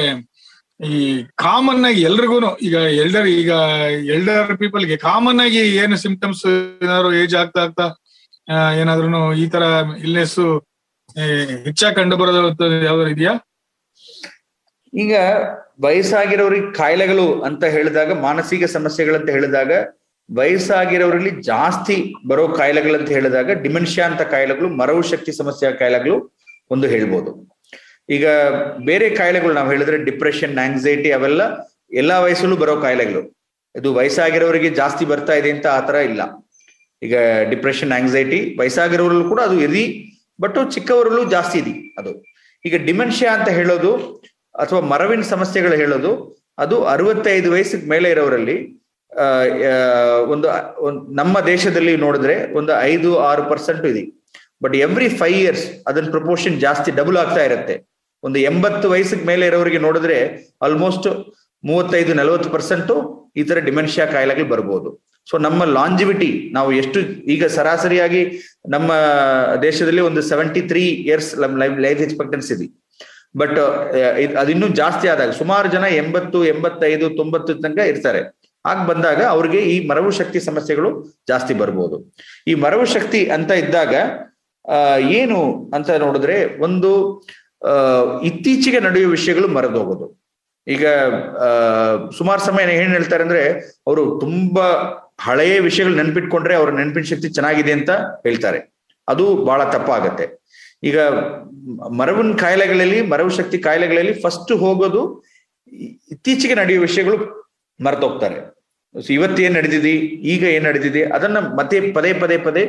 ಈ ಕಾಮನ್ ಆಗಿ ಎಲ್ರಿಗೂ ಈಗ ಎಲ್ಡರ್ ಈಗ ಎಲ್ಡರ್ ಪೀಪಲ್ಗೆ ಕಾಮನ್ ಆಗಿ ಏನು ಸಿಂಪ್ಟಮ್ಸ್ ಏನಾದ್ರು ಏಜ್ ಆಗ್ತಾ ಆಗ್ತಾ ಏನಾದ್ರೂ ಈ ತರ ಇಲ್ನೆಸ್ ಹೆಚ್ಚಾಗಿ ಕಂಡು ಬರೋದು ಯಾವ್ದಾರು ಇದೆಯಾ? ಈಗ ವಯಸ್ಸಾಗಿರೋರಿಗೆ ಕಾಯಿಲೆಗಳು ಅಂತ ಹೇಳಿದಾಗ ಮಾನಸಿಕ ಸಮಸ್ಯೆಗಳಂತ ಹೇಳಿದಾಗ ವಯಸ್ಸಾಗಿರೋರಲ್ಲಿ ಜಾಸ್ತಿ ಬರೋ ಕಾಯಿಲೆಗಳಂತ ಹೇಳಿದಾಗ ಡಿಮೆನ್ಷಿಯಾ ಅಂತ ಕಾಯಿಲೆಗಳು ಮರವು ಶಕ್ತಿ ಸಮಸ್ಯೆ ಕಾಯಿಲೆಗಳು ಒಂದು ಹೇಳ್ಬೋದು. ಈಗ ಬೇರೆ ಕಾಯಿಲೆಗಳು ನಾವು ಹೇಳಿದ್ರೆ ಡಿಪ್ರೆಷನ್ ಆಂಗ್ಸೈಟಿ ಅವೆಲ್ಲ ಎಲ್ಲಾ ವಯಸ್ಸಲ್ಲೂ ಬರೋ ಕಾಯಿಲೆಗಳು. ಇದು ವಯಸ್ಸಾಗಿರೋರಿಗೆ ಜಾಸ್ತಿ ಬರ್ತಾ ಇದೆ ಅಂತ ಆತರ ಇಲ್ಲ. ಈಗ ಡಿಪ್ರೆಷನ್ ಆಂಗ್ಸೈಟಿ ವಯಸ್ಸಾಗಿರೋರಲ್ಲೂ ಕೂಡ ಅದು ಇದೆ ಬಟ್ ಚಿಕ್ಕವರಲ್ಲೂ ಜಾಸ್ತಿ ಇದೆ ಅದು. ಈಗ ಡಿಮೆನ್ಷಿಯಾ ಅಂತ ಹೇಳೋದು ಅಥವಾ ಮರವಿನ ಸಮಸ್ಯೆಗಳು ಹೇಳೋದು, ಅದು ಅರವತ್ತೈದು ವಯಸ್ಸಿಗೆ ಮೇಲೆ ಇರೋರಲ್ಲಿ ಒಂದು ನಮ್ಮ ದೇಶದಲ್ಲಿ ನೋಡಿದ್ರೆ ಒಂದು ಐದು, ಆರು ಪರ್ಸೆಂಟ್ ಇದೆ ಬಟ್ ಎವ್ರಿ ಫೈವ್ ಇಯರ್ಸ್ ಅದ್ರ ಪ್ರಪೋರ್ಷನ್ ಜಾಸ್ತಿ ಡಬಲ್ ಆಗ್ತಾ ಇರುತ್ತೆ. ಒಂದು ಎಂಬತ್ತು ವಯಸ್ಸಿಗೆ ಮೇಲೆ ಇರೋರಿಗೆ ನೋಡಿದ್ರೆ ಆಲ್ಮೋಸ್ಟ್ ಮೂವತ್ತೈದು, ನಲವತ್ತು ಪರ್ಸೆಂಟ್ ಈ ತರ ಡಿಮೆನ್ಷಿಯಾ ಕಾಯಿಲೆಗಳು ಬರ್ಬೋದು. ಸೊ ನಮ್ಮ ಲಾಂಜಿವಿಟಿ ನಾವು ಎಷ್ಟು ಈಗ ಸರಾಸರಿಯಾಗಿ ನಮ್ಮ ದೇಶದಲ್ಲಿ ಒಂದು seventy three years life expectancy ಇದೆ. ಬಟ್ ಅದಿನ್ನೂ ಜಾಸ್ತಿ ಆದಾಗ ಸುಮಾರು ಜನ ಎಂಬತ್ತು, ಎಂಬತ್ತೈದು, ತೊಂಬತ್ತು ತನಕ ಇರ್ತಾರೆ. ಆಗ ಬಂದಾಗ ಅವ್ರಿಗೆ ಈ ಮರವು ಶಕ್ತಿ ಸಮಸ್ಯೆಗಳು ಜಾಸ್ತಿ ಬರ್ಬೋದು. ಈ ಮರವು ಶಕ್ತಿ ಅಂತ ಇದ್ದಾಗ ಏನು ಅಂತ ನೋಡಿದ್ರೆ ಒಂದು ಇತ್ತೀಚೆಗೆ ನಡೆಯುವ ವಿಷಯಗಳು ಮರೆದೋಗೋದು ಈಗ ಸುಮಾರು ಸಮಯ ಏನ್ ಹೇಳ್ತಾರೆ ಅಂದ್ರೆ, ಅವರು ತುಂಬಾ ಹಳೆಯ ವಿಷಯಗಳು ನೆನ್ಪಿಟ್ಕೊಂಡ್ರೆ ಅವ್ರ ನೆನಪಿನ ಶಕ್ತಿ ಚೆನ್ನಾಗಿದೆ ಅಂತ ಹೇಳ್ತಾರೆ. ಅದು ಬಹಳ ತಪ್ಪಾಗತ್ತೆ. ಈಗ, ಮರವಿನ ಕಾಯಿಲೆಗಳಲ್ಲಿ, ಮರವು ಶಕ್ತಿ ಕಾಯಿಲೆಗಳಲ್ಲಿ ಫಸ್ಟ್ ಹೋಗೋದು, ಇತ್ತೀಚೆಗೆ ನಡೆಯುವ ವಿಷಯಗಳು ಮರೆತೋಗ್ತಾರೆ. ಸೊ ಇವತ್ತು ಏನ್ ನಡೆದಿದೆ ಈಗ ಏನ್ ನಡೆದಿದೆ ಅದನ್ನ ಮತ್ತೆ ಪದೇ ಪದೇ ಪದೇ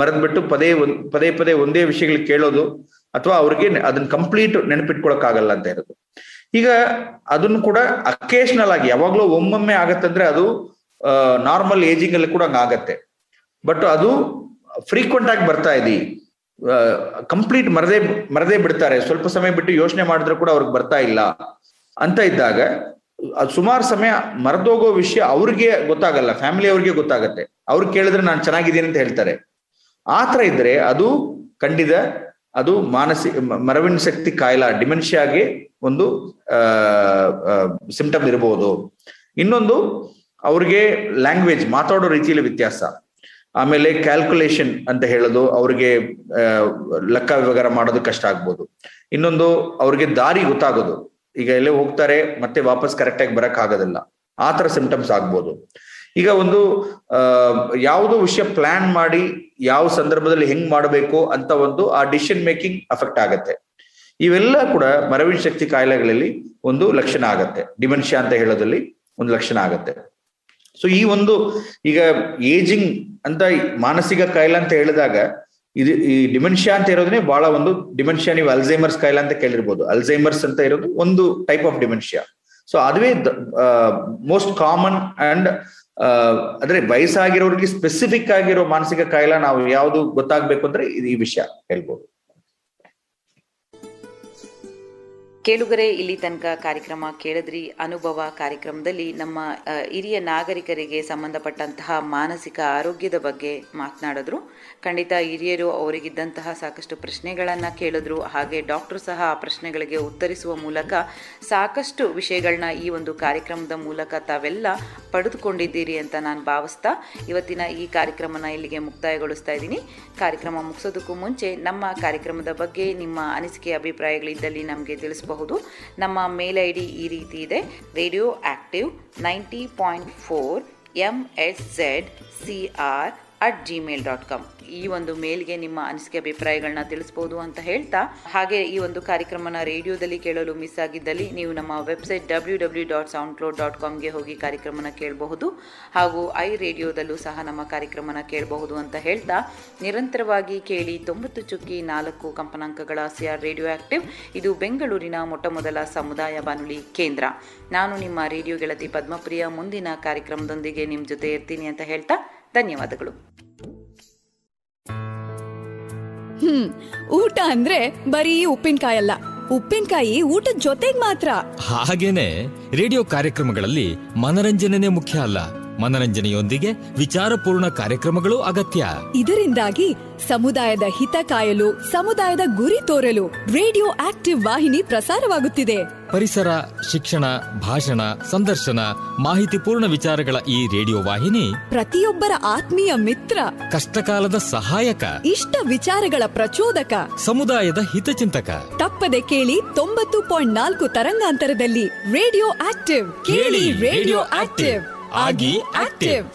ಮರೆದ್ಬಿಟ್ಟು ಪದೇ ಪದೇ ಪದೇ ಒಂದೇ ವಿಷಯಗಳು ಕೇಳೋದು ಅಥವಾ ಅವ್ರಿಗೆ ಅದನ್ನ ಕಂಪ್ಲೀಟ್ ನೆನಪಿಟ್ಕೊಳಕ್ ಆಗಲ್ಲ ಅಂತ ಇರೋದು. ಈಗ ಅದನ್ನ ಕೂಡ ಅಕೇಶನಲ್ ಆಗಿ, ಯಾವಾಗ್ಲೂ ಒಮ್ಮೊಮ್ಮೆ ಆಗತ್ತಂದ್ರೆ ಅದು ನಾರ್ಮಲ್ ಏಜಿಂಗ್ ಅಲ್ಲಿ ಕೂಡ ಆಗತ್ತೆ ಬಟ್ ಅದು ಫ್ರೀಕ್ವೆಂಟ್ ಆಗಿ ಬರ್ತಾ ಇದೆ. ಕಂಪ್ಲೀಟ್ ಮರದೇ ಮರದೇ ಬಿಡ್ತಾರೆ. ಸ್ವಲ್ಪ ಸಮಯ ಬಿಟ್ಟು ಯೋಚನೆ ಮಾಡಿದ್ರೆ ಕೂಡ ಅವ್ರಿಗೆ ಬರ್ತಾ ಇಲ್ಲ ಅಂತ ಇದ್ದಾಗ ಸುಮಾರು ಸಮಯ ಮರೆದೋಗೋ ವಿಷಯ ಅವ್ರಿಗೆ ಗೊತ್ತಾಗಲ್ಲ ಫ್ಯಾಮಿಲಿ ಅವ್ರಿಗೆ ಗೊತ್ತಾಗತ್ತೆ. ಅವ್ರು ಕೇಳಿದ್ರೆ ನಾನು ಚೆನ್ನಾಗಿದ್ದೀನಿ ಅಂತ ಹೇಳ್ತಾರೆ. ಆ ತರ ಇದ್ರೆ ಅದು ಖಂಡಿತ, ಅದು ಮಾನಸಿಕ ಮರವಿನ ಶಕ್ತಿ ಕಾಯಿಲ ಡಿಮೆನ್ಷಿಯಾಗೆ ಒಂದು ಸಿಂಪ್ಟಮ್ ಇರಬಹುದು ಇನ್ನೊಂದು, ಅವ್ರಿಗೆ ಲ್ಯಾಂಗ್ವೇಜ್, ಮಾತಾಡೋ ರೀತಿಯಲ್ಲಿ ವ್ಯತ್ಯಾಸ. ಆಮೇಲೆ ಕ್ಯಾಲ್ಕುಲೇಷನ್ ಅಂತ ಹೇಳೋದು, ಅವ್ರಿಗೆ ಲೆಕ್ಕ ವ್ಯವಹಾರ ಮಾಡೋದು ಕಷ್ಟ ಆಗ್ಬೋದು. ಇನ್ನೊಂದು, ಅವ್ರಿಗೆ ದಾರಿ ಗೊತ್ತಾಗೋದು. ಈಗ ಎಲ್ಲೇ ಹೋಗ್ತಾರೆ, ಮತ್ತೆ ವಾಪಸ್ ಕರೆಕ್ಟ್ ಆಗಿ ಬರಕ್ ಆಗೋದಿಲ್ಲ. ಆ ತರ ಸಿಂಪ್ಟಮ್ಸ್ ಆಗ್ಬೋದು. ಈಗ ಒಂದು ಯಾವುದೋ ವಿಷಯ ಪ್ಲಾನ್ ಮಾಡಿ ಯಾವ ಸಂದರ್ಭದಲ್ಲಿ ಹೆಂಗ್ ಮಾಡಬೇಕು ಅಂತ ಒಂದು ಆ ಡಿಸಿಷನ್ ಮೇಕಿಂಗ್ ಅಫೆಕ್ಟ್ ಆಗತ್ತೆ. ಇವೆಲ್ಲ ಕೂಡ ಮರವಿನ ಶಕ್ತಿ ಕಾಯಿಲೆಗಳಲ್ಲಿ ಒಂದು ಲಕ್ಷಣ ಆಗತ್ತೆ. ಡಿಮೆನ್ಷಿಯಾ ಅಂತ ಹೇಳೋದ್ರಲ್ಲಿ ಒಂದು ಲಕ್ಷಣ ಆಗತ್ತೆ. ಸೊ ಈ ಒಂದು, ಈಗ ಏಜಿಂಗ್ ಅಂತ ಮಾನಸಿಕ ಕಾಯಿಲೆ ಅಂತ ಹೇಳಿದಾಗ ಇದು ಈ ಡಿಮೆನ್ಷಿಯಾ ಅಂತ ಇರೋದನ್ನೇ ಬಹಳ ಒಂದು ಡಿಮೆನ್ಷಿಯಾ, ನೀವು ಅಲ್ಝೈಮರ್ಸ್ ಕಾಯಿಲೆ ಅಂತ ಕೇಳಿರ್ಬೋದು. ಅಲ್ಝೈಮರ್ಸ್ ಅಂತ ಇರೋದು ಒಂದು ಟೈಪ್ ಆಫ್ ಡಿಮೆನ್ಷಿಯಾ ಸೊ ಅದುವೇ ಮೋಸ್ಟ್ ಕಾಮನ್ ಅಂಡ್ ಅಂದ್ರೆ ವಯಸ್ಸಾಗಿರೋರಿಗೆ ಸ್ಪೆಸಿಫಿಕ್ ಆಗಿರೋ ಮಾನಸಿಕ ಕಾಯಿಲೆ ನಾವು ಯಾವುದು ಗೊತ್ತಾಗ್ಬೇಕು ಅಂದ್ರೆ ಈ ವಿಷಯ ಹೇಳ್ಬೋದು. ಕೇಳುಗರೆ, ಇಲ್ಲಿ ತನಕ ಕಾರ್ಯಕ್ರಮ ಕೇಳಿದ್ರಿ. ಅನುಭವ ಕಾರ್ಯಕ್ರಮದಲ್ಲಿ ನಮ್ಮ ಹಿರಿಯ ನಾಗರಿಕರಿಗೆ ಸಂಬಂಧಪಟ್ಟಂತಹ ಮಾನಸಿಕ ಆರೋಗ್ಯದ ಬಗ್ಗೆ ಮಾತನಾಡಿದ್ರು. ಖಂಡಿತ ಹಿರಿಯರು ಅವರಿಗಿದ್ದಂತಹ ಸಾಕಷ್ಟು ಪ್ರಶ್ನೆಗಳನ್ನು ಕೇಳಿದ್ರು. ಹಾಗೆ ಡಾಕ್ಟರ್ ಸಹ ಆ ಪ್ರಶ್ನೆಗಳಿಗೆ ಉತ್ತರಿಸುವ ಮೂಲಕ ಸಾಕಷ್ಟು ವಿಷಯಗಳನ್ನ ಈ ಒಂದು ಕಾರ್ಯಕ್ರಮದ ಮೂಲಕ ತಾವೆಲ್ಲ ಪಡೆದುಕೊಂಡಿದ್ದೀರಿ ಅಂತ ನಾನು ಭಾವಿಸ್ತಾ ಇವತ್ತಿನ ಈ ಕಾರ್ಯಕ್ರಮನ ಇಲ್ಲಿಗೆ ಮುಕ್ತಾಯಗೊಳಿಸ್ತಾ ಇದ್ದೀನಿ. ಕಾರ್ಯಕ್ರಮ ಮುಗಿಸೋದಕ್ಕೂ ಮುಂಚೆ ನಮ್ಮ ಕಾರ್ಯಕ್ರಮದ ಬಗ್ಗೆ ನಿಮ್ಮ ಅನಿಸಿಕೆ, ಅಭಿಪ್ರಾಯಗಳಿದ್ದಲ್ಲಿ ನಮಗೆ ತಿಳಿಸಬಹುದು. ನಮ್ಮ ಮೇಲ್ ಐ ಡಿ ಈ ರೀತಿ ಇದೆ. Radio active ninety point four M S Z C R at Gmail dot com ಈ ಒಂದು ಮೇಲ್ಗೆ ನಿಮ್ಮ ಅನಿಸಿಕೆ ಅಭಿಪ್ರಾಯಗಳನ್ನ ತಿಳಿಸ್ಬೋದು ಅಂತ ಹೇಳ್ತಾ, ಹಾಗೆ ಈ ಒಂದು ಕಾರ್ಯಕ್ರಮನ ರೇಡಿಯೋದಲ್ಲಿ ಕೇಳಲು ಮಿಸ್ ಆಗಿದ್ದಲ್ಲಿ ನೀವು ನಮ್ಮ website W W dot sound cloud dot ಕಾಮ್ಗೆ ಹೋಗಿ ಕಾರ್ಯಕ್ರಮನ ಕೇಳಬಹುದು, ಹಾಗೂ ಐ ರೇಡಿಯೋದಲ್ಲೂ ಸಹ ನಮ್ಮ ಕಾರ್ಯಕ್ರಮನ ಕೇಳಬಹುದು ಅಂತ ಹೇಳ್ತಾ, ನಿರಂತರವಾಗಿ ಕೇಳಿ ತೊಂಬತ್ತು ಚುಕ್ಕಿ ನಾಲ್ಕು ಕಂಪನಾಂಕಗಳ ಸಿಆರ್ ರೇಡಿಯೋ ಆಕ್ಟಿವ್, ಇದು ಬೆಂಗಳೂರಿನ ಮೊಟ್ಟಮೊದಲ ಸಮುದಾಯ ಬಾನುಲಿ ಕೇಂದ್ರ. ನಾನು ನಿಮ್ಮ ರೇಡಿಯೋ ಗೆಳತಿ ಪದ್ಮಪ್ರಿಯ, ಮುಂದಿನ ಕಾರ್ಯಕ್ರಮದೊಂದಿಗೆ ನಿಮ್ಮ ಜೊತೆ ಇರ್ತೀನಿ ಅಂತ ಹೇಳ್ತಾ ಧನ್ಯವಾದಗಳು. ಹ್ಮ್ ಊಟ ಅಂದ್ರೆ ಬರೀ ಉಪ್ಪಿನಕಾಯಲ್ಲ. ಉಪ್ಪಿನಕಾಯಿ ಊಟದ ಜೊತೆಗ್ ಮಾತ್ರ. ಹಾಗೇನೆ ರೇಡಿಯೋ ಕಾರ್ಯಕ್ರಮಗಳಲ್ಲಿ ಮನರಂಜನೆ ಮುಖ್ಯ ಅಲ್ಲ. ಮನರಂಜನೆಯೊಂದಿಗೆ ವಿಚಾರಪೂರ್ಣ ಕಾರ್ಯಕ್ರಮಗಳು ಅಗತ್ಯ. ಇದರಿಂದಾಗಿ ಸಮುದಾಯದ ಹಿತ ಕಾಯಲು ಸಮುದಾಯದ ಗುರಿ ತೋರಲು ರೇಡಿಯೋ ಆಕ್ಟಿವ್ ವಾಹಿನಿ ಪ್ರಸಾರವಾಗುತ್ತಿದೆ. ಪರಿಸರ ಶಿಕ್ಷಣ ಭಾಷಣ ಸಂದರ್ಶನ ಮಾಹಿತಿಪೂರ್ಣ ವಿಚಾರಗಳ ಈ ರೇಡಿಯೋ ವಾಹಿನಿ ಪ್ರತಿಯೊಬ್ಬರ ಆತ್ಮೀಯ ಮಿತ್ರ ಕಷ್ಟಕಾಲದ ಸಹಾಯಕ ಇಷ್ಟ ವಿಚಾರಗಳ ಪ್ರಚೋದಕ ಸಮುದಾಯದ ಹಿತಚಿಂತಕ ತಪ್ಪದೆ ಕೇಳಿ ತೊಂಬತ್ತು ಪಾಯಿಂಟ್ ನಾಲ್ಕು ತರಂಗಾಂತರದಲ್ಲಿ ರೇಡಿಯೋ ಆಕ್ಟಿವ್ ಕೇಳಿ ರೇಡಿಯೋ ಆಕ್ಟಿವ್. ಆಗಿ ಆಕ್ಟಿವ್